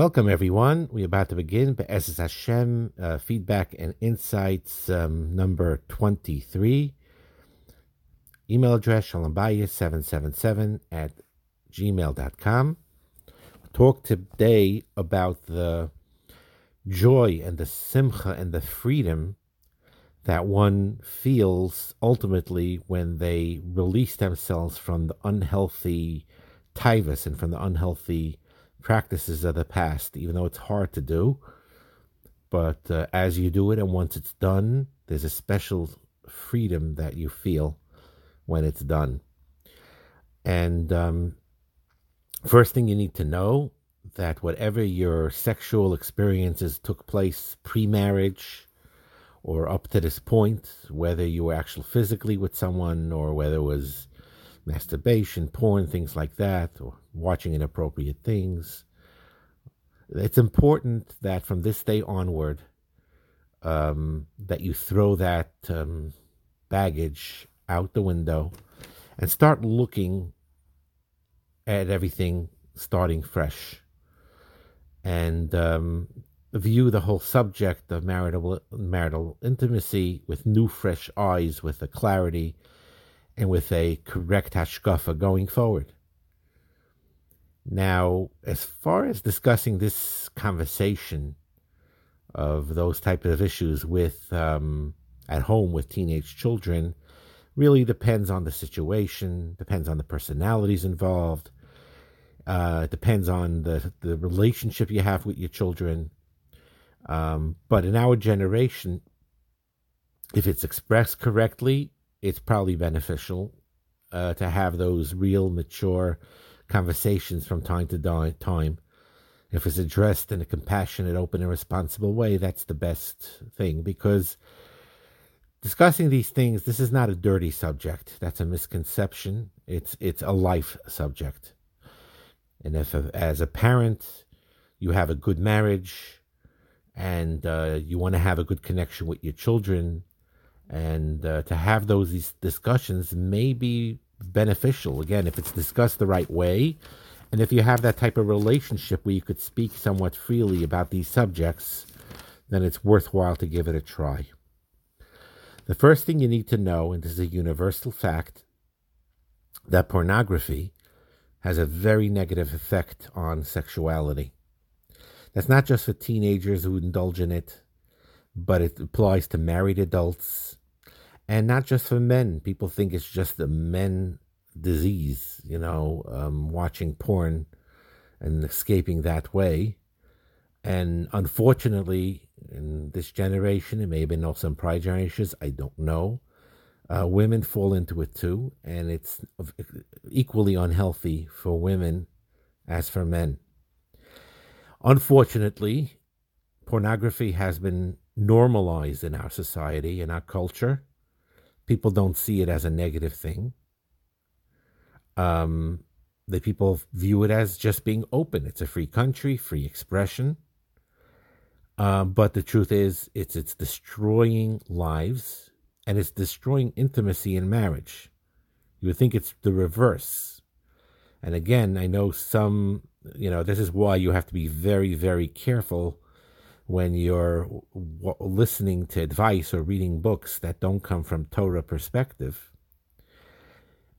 Welcome, everyone. We're about to begin Be'ezes Hashem uh, Feedback and Insights um, number 23. Email address shalombayis777 at gmail.com. Talk today about the joy and the simcha and the freedom that one feels ultimately when they release themselves from the unhealthy tivus and from the unhealthy practices of the past, even though it's hard to do. But uh, as you do it, and once it's done, there's a special freedom that you feel when it's done. And um, first thing you need to know that whatever your sexual experiences took place pre-marriage or up to this point, whether you were actually physically with someone or whether it was masturbation, porn, things like that, or watching inappropriate things. It's important that from this day onward, um, that you throw that um, baggage out the window and start looking at everything starting fresh and um, view the whole subject of marital marital intimacy with new fresh eyes with a clarity and with a correct hashkafa going forward. Now, as far as discussing this conversation of those type of issues with um, at home with teenage children, really depends on the situation, depends on the personalities involved, uh, depends on the the relationship you have with your children. Um, but in our generation, if it's expressed correctly, it's probably beneficial uh, to have those real mature conversations from time to time. If it's addressed in a compassionate, open, and responsible way, that's the best thing because discussing these things, this is not a dirty subject. That's a misconception. It's it's a life subject. And if, as a parent, you have a good marriage and uh, you want to have a good connection with your children, and uh, to have those discussions may be beneficial. Again if it's discussed the right way and if you have that type of relationship where you could speak somewhat freely about these subjects then it's worthwhile to give it a try. The first thing you need to know and this is a universal fact that pornography has a very negative effect on sexuality. That's not just for teenagers who indulge in it but it applies to married adults and not just for men. People think it's just a men disease, you know, um, watching porn and escaping that way. And unfortunately, in this generation, it may have been also in prior generations, I don't know. Uh, women fall into it too, and it's equally unhealthy for women as for men. Unfortunately, pornography has been normalized in our society, in our culture, people don't see it as a negative thing. Um, the people view it as just being open. It's a free country, free expression. Um, but the truth is, it's it's destroying lives and it's destroying intimacy in marriage. You would think it's the reverse. And again, I know some, you know, this is why you have to be very, very careful when you're w- listening to advice or reading books that don't come from Torah perspective.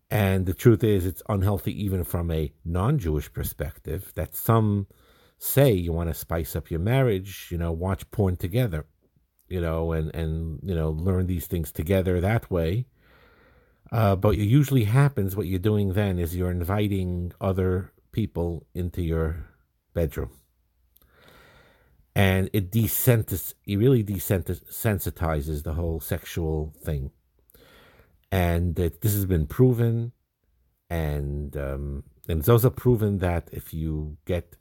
And the truth is, it's unhealthy even from a non Jewish perspective that some say you want to spice up your marriage, you know, watch porn together, you know, and, and you know, learn these things together that way. Uh, but it usually happens, what you're doing then is you're inviting other people into your bedroom and it desensitizes, it really desensitizes the whole sexual thing. And it, this has been proven, and um, and it's also proven that if you get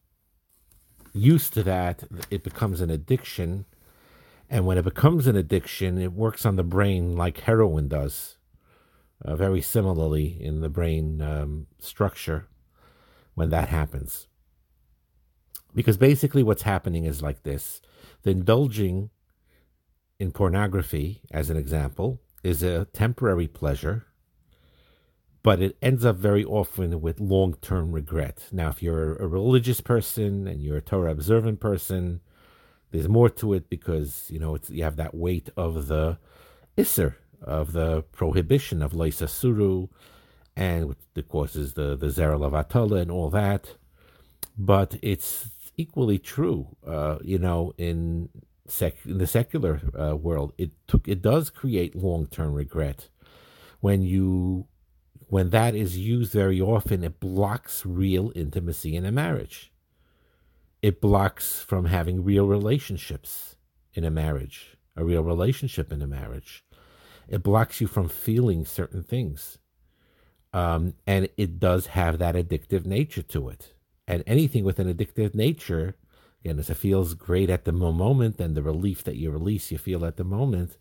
used to that, it becomes an addiction. And when it becomes an addiction, it works on the brain like heroin does, uh, very similarly in the brain um, structure when that happens. Because basically, what's happening is like this the indulging in pornography, as an example, is a temporary pleasure, but it ends up very often with long term regret. Now, if you're a religious person and you're a Torah observant person, there's more to it because you know you have that weight of the isser of the prohibition of Leisa Suru, and of course is the the Zera and all that. But it's equally true, uh, you know, in sec- in the secular uh, world, it took it does create long term regret when you when that is used very often, it blocks real intimacy in a marriage. It blocks from having real relationships in a marriage, a real relationship in a marriage. It blocks you from feeling certain things. Um, and it does have that addictive nature to it. And anything with an addictive nature, again, as it feels great at the moment and the relief that you release, you feel at the moment,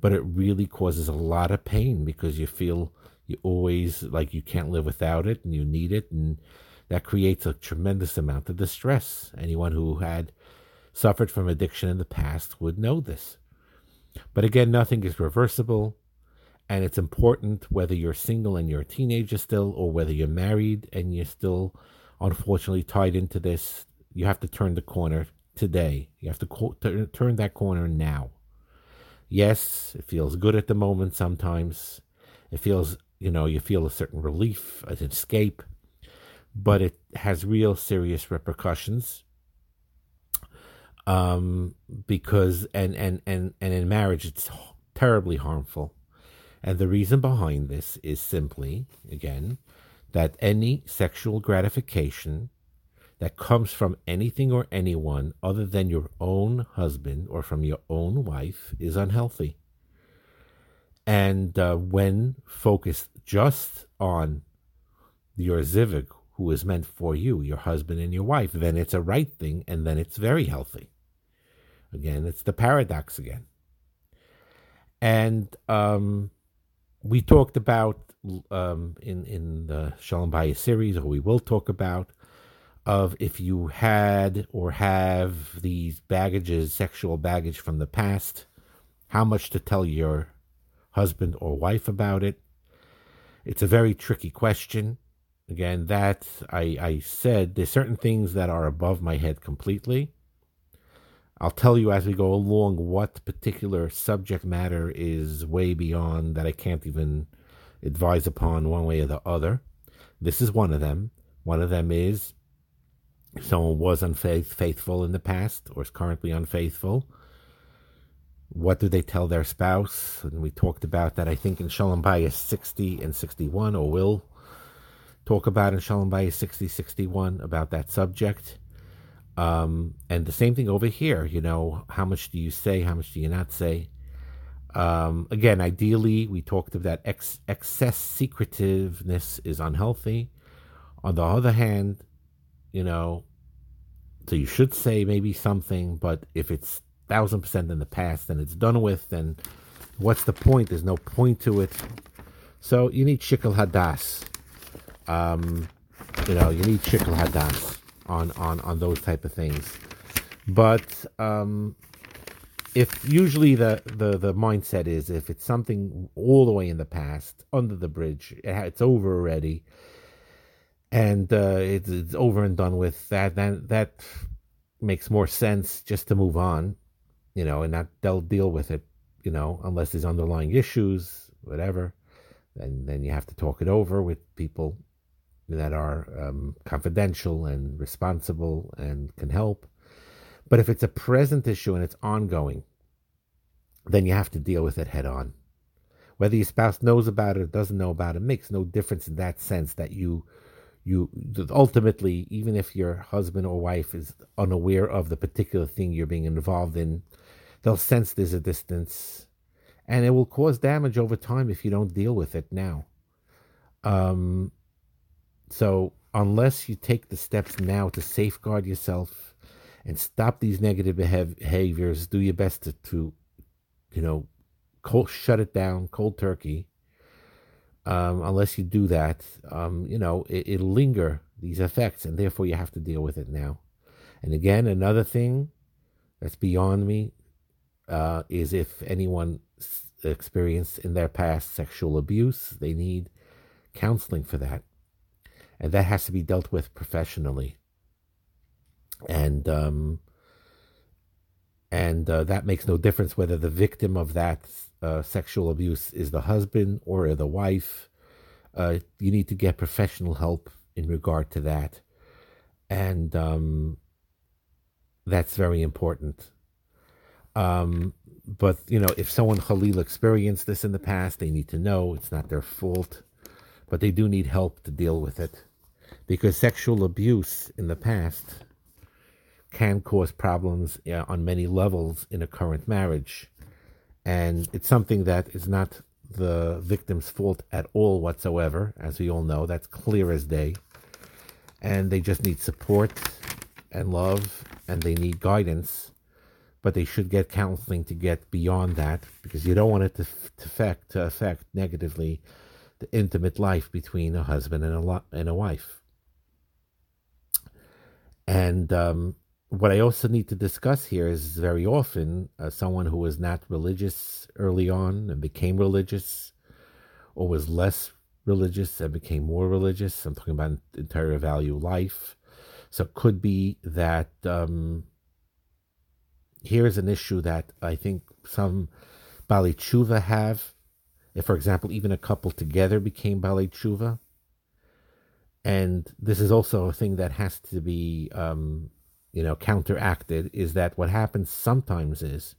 but it really causes a lot of pain because you feel you always like you can't live without it and you need it and that creates a tremendous amount of distress. Anyone who had suffered from addiction in the past would know this. But again nothing is reversible and it's important whether you're single and you're a teenager still or whether you're married and you're still unfortunately tied into this you have to turn the corner today. You have to co- t- turn that corner now. Yes it feels good at the moment sometimes. It feels you know, you feel a certain relief, an escape, but it has real serious repercussions. Um, because and and and and in marriage, it's terribly harmful, and the reason behind this is simply, again, that any sexual gratification that comes from anything or anyone other than your own husband or from your own wife is unhealthy. And uh, when focused just on your zivig, who is meant for you, your husband and your wife, then it's a right thing and then it's very healthy. Again, it's the paradox again. And um, we talked about um, in, in the Shalom Bayis series, or we will talk about, of if you had or have these baggages, sexual baggage from the past, how much to tell your husband or wife about it. It's a very tricky question. Again, that I, I said there's certain things that are above my head completely. I'll tell you as we go along what particular subject matter is way beyond that I can't even advise upon one way or the other. This is one of them. One of them is someone was unfaithful in the past or is currently unfaithful, what do they tell their spouse? And we talked about that, I think, in Shalom Bayis 60 and 61, or will talk about in Shalom Bayis 60, 61 about that subject. Um, and the same thing over here, you know, how much do you say? How much do you not say? Um, again, ideally, we talked of that ex- excess secretiveness is unhealthy. On the other hand, you know, so you should say maybe something, but if it's thousand percent in the past and it's done with, then what's the point? There's no point to it. So you need shikul hadas. Um, you know, you need shikul hadas on, on, on those type of things. But um, if usually the, the, the mindset is if it's something all the way in the past, under the bridge, it's over already, and uh, it's, it's over and done with, that, that, that makes more sense just to move on you know, and not they'll deal with it, you know, unless there's underlying issues, whatever. Then then you have to talk it over with people that are um, confidential and responsible and can help. But if it's a present issue and it's ongoing, then you have to deal with it head on. Whether your spouse knows about it or doesn't know about it makes no difference in that sense that you you ultimately even if your husband or wife is unaware of the particular thing you're being involved in they'll sense there's a distance and it will cause damage over time if you don't deal with it now. Um, so unless you take the steps now to safeguard yourself and stop these negative behaviors, do your best to, to you know, cold, shut it down, cold turkey. Um, unless you do that, um, you know, it, it'll linger these effects, and therefore you have to deal with it now. And again, another thing that's beyond me uh, is if anyone experienced in their past sexual abuse, they need counseling for that, and that has to be dealt with professionally. And um, and uh, that makes no difference whether the victim of that uh, sexual abuse is the husband or the wife. Uh, you need to get professional help in regard to that, and um, that's very important. Um, but you know, if someone Khalil experienced this in the past, they need to know it's not their fault, but they do need help to deal with it, because sexual abuse in the past can cause problems on many levels in a current marriage, and it's something that is not the victim's fault at all whatsoever, as we all know. That's clear as day, and they just need support and love, and they need guidance but they should get counseling to get beyond that because you don't want it to, to affect to affect negatively the intimate life between a husband and a and a wife. And um, what I also need to discuss here is very often uh, someone who was not religious early on and became religious, or was less religious and became more religious. I'm talking about entire value life. So it could be that um, here's an issue that I think some Bali have. If, for example, even a couple together became Bali. And this is also a thing that has to be, um, you know, counteracted. Is that what happens sometimes is,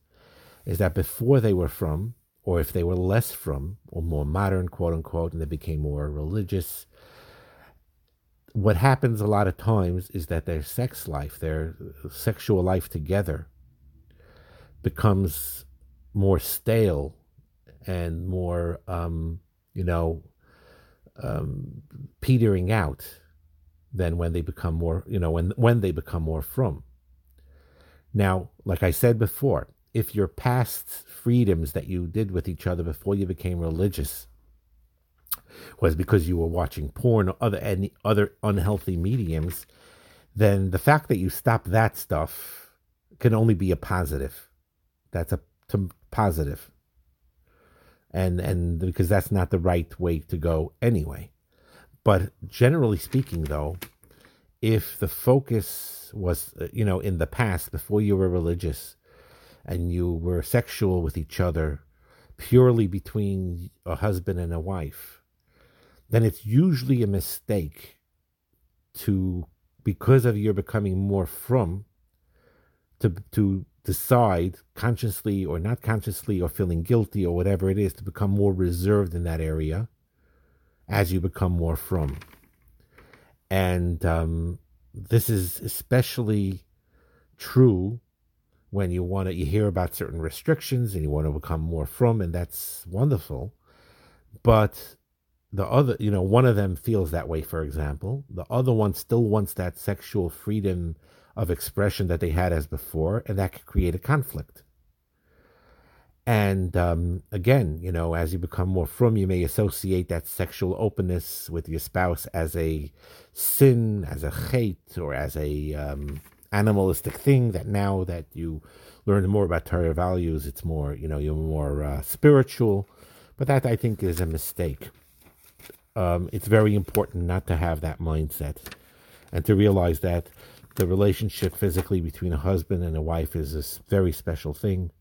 is that before they were frum, or if they were less frum, or more modern, quote unquote, and they became more religious, what happens a lot of times is that their sex life, their sexual life together, becomes more stale and more, um, you know, um, petering out than when they become more, you know, when when they become more frum. Now, like I said before, if your past freedoms that you did with each other before you became religious was because you were watching porn or other any other unhealthy mediums, then the fact that you stop that stuff can only be a positive. That's a positive. And and because that's not the right way to go anyway. But generally speaking though, if the focus was uh, you know in the past before you were religious and you were sexual with each other purely between a husband and a wife, then it's usually a mistake to because of your becoming more frum to to decide consciously or not consciously or feeling guilty or whatever it is to become more reserved in that area as you become more frum. And um, this is especially true when you want to you hear about certain restrictions and you want to become more frum and that's wonderful but the other you know one of them feels that way for example the other one still wants that sexual freedom of expression that they had as before, and that could create a conflict. And um, again, you know, as you become more frum, you may associate that sexual openness with your spouse as a sin, as a cheit, or as a um, animalistic thing. That now that you learn more about Torah values, it's more, you know, you're more uh, spiritual. But that I think is a mistake. Um, it's very important not to have that mindset and to realize that the relationship physically between a husband and a wife is a very special thing.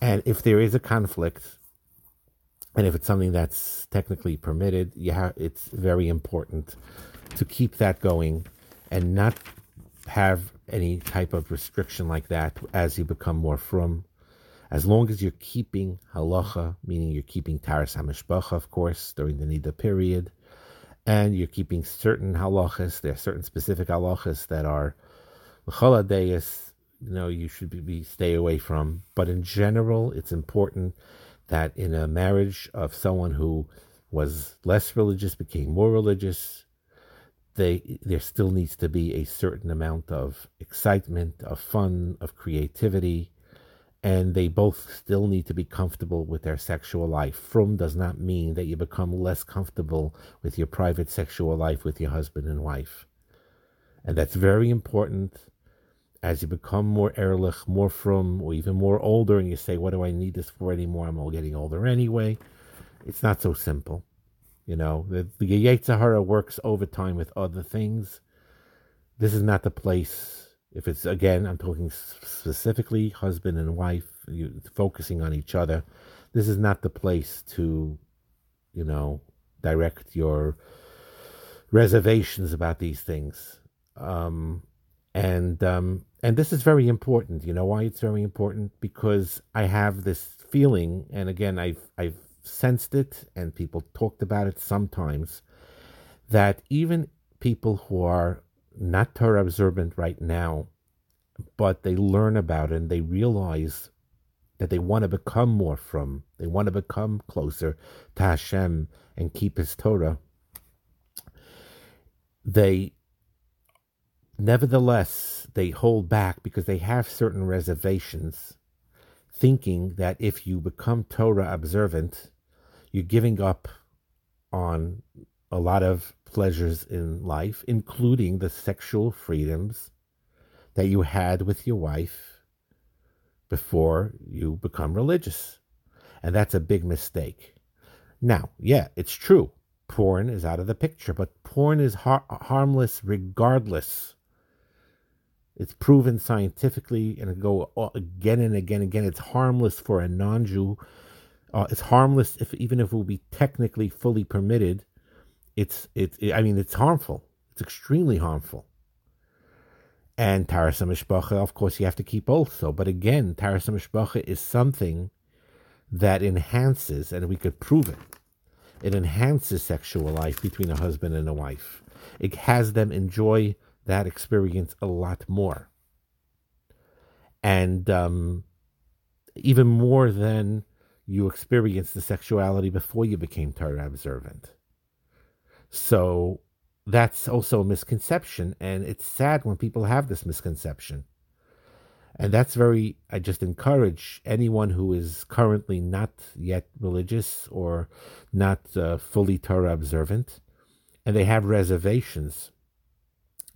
And if there is a conflict, and if it's something that's technically permitted, yeah, it's very important to keep that going and not have any type of restriction like that as you become more frum. As long as you're keeping halacha, meaning you're keeping taras hamishpacha, of course, during the nida period, and you're keeping certain halachas. There are certain specific halachas that are choladeis, you know, you should be, be stay away from. But in general, it's important that in a marriage of someone who was less religious became more religious, they there still needs to be a certain amount of excitement, of fun, of creativity, and they both still need to be comfortable with their sexual life. Frum does not mean that you become less comfortable with your private sexual life with your husband and wife. And that's very important as you become more ehrlich, more frum, or even more older, and you say, What do I need this for anymore? I'm all getting older anyway. It's not so simple. You know, the, the Yetzer Hara works overtime with other things. This is not the place. If it's again, I'm talking specifically husband and wife, you, focusing on each other. This is not the place to, you know, direct your reservations about these things. Um, and um, and this is very important. You know why it's very important? Because I have this feeling, and again, I've I've sensed it, and people talked about it sometimes, that even people who are not Torah observant right now, but they learn about it and they realize that they want to become more frum, they want to become closer to Hashem and keep His Torah. They Nevertheless, they hold back because they have certain reservations, thinking that if you become Torah observant, you're giving up on a lot of pleasures in life, including the sexual freedoms that you had with your wife before you become religious. And that's a big mistake. Now, yeah, it's true. Porn is out of the picture, but porn is har- harmless regardless it's proven scientifically, and go again and again and again. It's harmless for a non-Jew. Uh, it's harmless if even if it will be technically fully permitted. It's it, I mean it's harmful. It's extremely harmful. And Taras of course, you have to keep also. But again, Taras is something that enhances, and we could prove it. It enhances sexual life between a husband and a wife. It has them enjoy that experience a lot more. And um, even more than you experienced the sexuality before you became Torah observant. So that's also a misconception. And it's sad when people have this misconception. And that's very, I just encourage anyone who is currently not yet religious or not uh, fully Torah observant, and they have reservations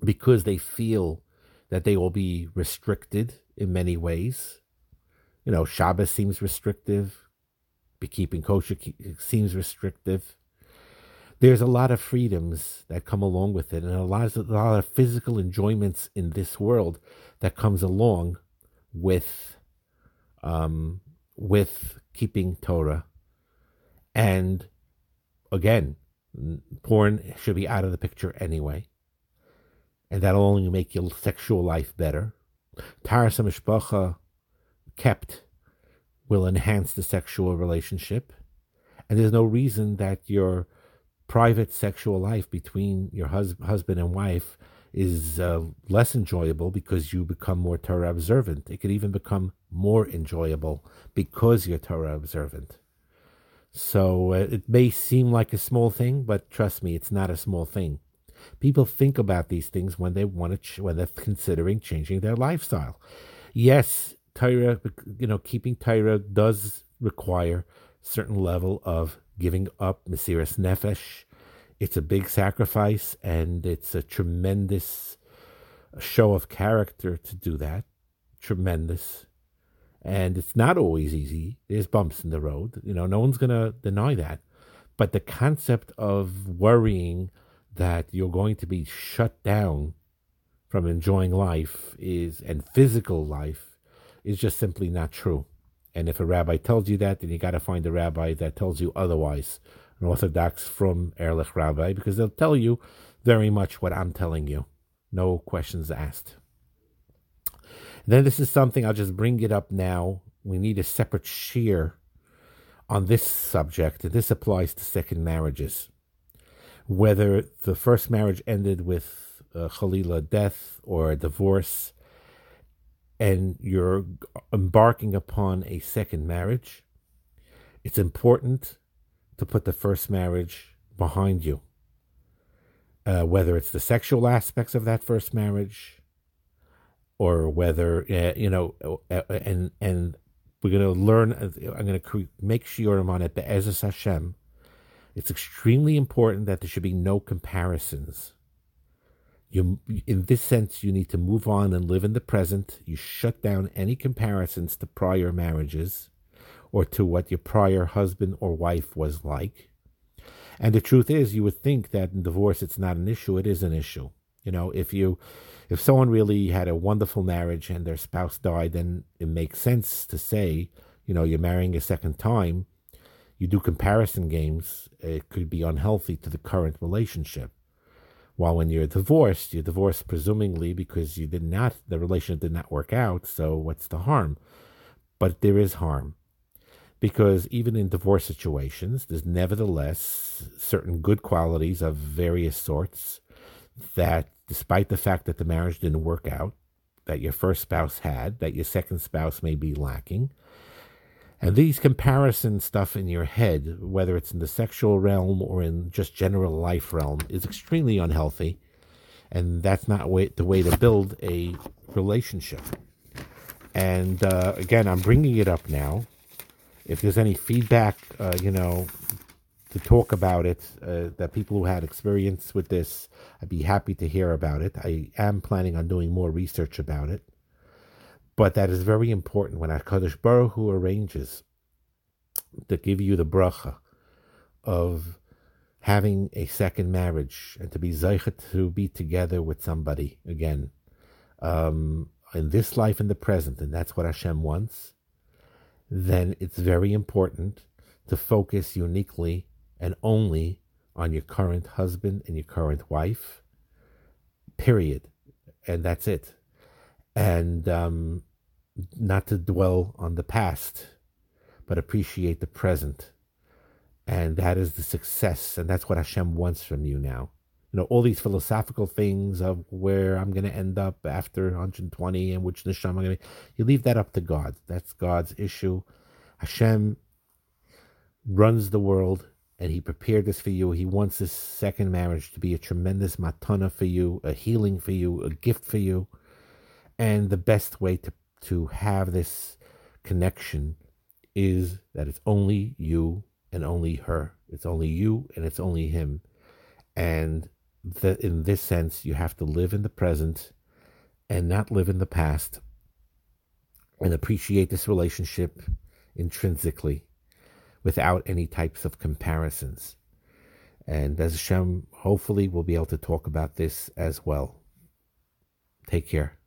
because they feel that they will be restricted in many ways. You know, Shabbos seems restrictive, be keeping kosher seems restrictive. There's a lot of freedoms that come along with it, and a lot, of, a lot of physical enjoyments in this world that comes along with um, with keeping Torah. And again, porn should be out of the picture anyway and that'll only make your sexual life better. Taras Mishpacha kept will enhance the sexual relationship, and there's no reason that your private sexual life between your hus- husband and wife is uh, less enjoyable because you become more Torah observant. It could even become more enjoyable because you're Torah observant. So uh, it may seem like a small thing, but trust me, it's not a small thing. People think about these things when they want to, ch- when they're considering changing their lifestyle. Yes, Torah, you know, keeping Torah does require certain level of giving up Mesiras Nefesh. It's a big sacrifice and it's a tremendous show of character to do that. Tremendous. And it's not always easy. There's bumps in the road. You know, no one's going to deny that. But the concept of worrying that you're going to be shut down from enjoying life is and physical life is just simply not true. And if a rabbi tells you that, then you got to find a rabbi that tells you otherwise, an Orthodox frum Ehrlich rabbi, because they'll tell you very much what I'm telling you. No questions asked. And then this is something I'll just bring it up now. We need a separate shiur on this subject. This applies to second marriages whether the first marriage ended with uh, Khalila death or a divorce, and you're embarking upon a second marriage, it's important to put the first marriage behind you. Uh, whether it's the sexual aspects of that first marriage, or whether uh, you know, uh, and and we're going to learn. I'm going to make sure I'm on it. Be'ezus Hashem it's extremely important that there should be no comparisons. You, in this sense, you need to move on and live in the present. You shut down any comparisons to prior marriages or to what your prior husband or wife was like. And the truth is, you would think that in divorce it's not an issue. It is an issue. You know, if you if someone really had a wonderful marriage and their spouse died, then it makes sense to say, you know, you're marrying a second time. You do comparison games. It could be unhealthy to the current relationship. While when you're divorced, you're divorced presumably because you did not the relationship did not work out. So what's the harm? But there is harm because even in divorce situations, there's nevertheless certain good qualities of various sorts that, despite the fact that the marriage didn't work out, that your first spouse had, that your second spouse may be lacking. And these comparison stuff in your head, whether it's in the sexual realm or in just general life realm, is extremely unhealthy. And that's not way, the way to build a relationship. And uh, again, I'm bringing it up now if there's any feedback, uh, you know, to talk about it, uh, that people who had experience with this, I'd be happy to hear about it. I am planning on doing more research about it. But that is very important when HaKadosh Baruch Hu arranges to give you the bracha of having a second marriage and to be zeichet to be together with somebody again um, in this life and the present. And that's what Hashem wants then it's very important to focus uniquely and only on your current husband and your current wife, period. And that's it. And um, not to dwell on the past, but appreciate the present. And that is the success. And that's what Hashem wants from you now you know, all these philosophical things of where I'm going to end up after 120 and which neshama I'm going to. You leave that up to God. That's God's issue. Hashem runs the world, and He prepared this for you. He wants this second marriage to be a tremendous matana for you, a healing for you, a gift for you, and the best way to to have this connection is that it's only you and only her. It's only you and it's only him. And that in this sense, you have to live in the present and not live in the past and appreciate this relationship intrinsically without any types of comparisons. And as Hashem, hopefully, we'll be able to talk about this as well. Take care.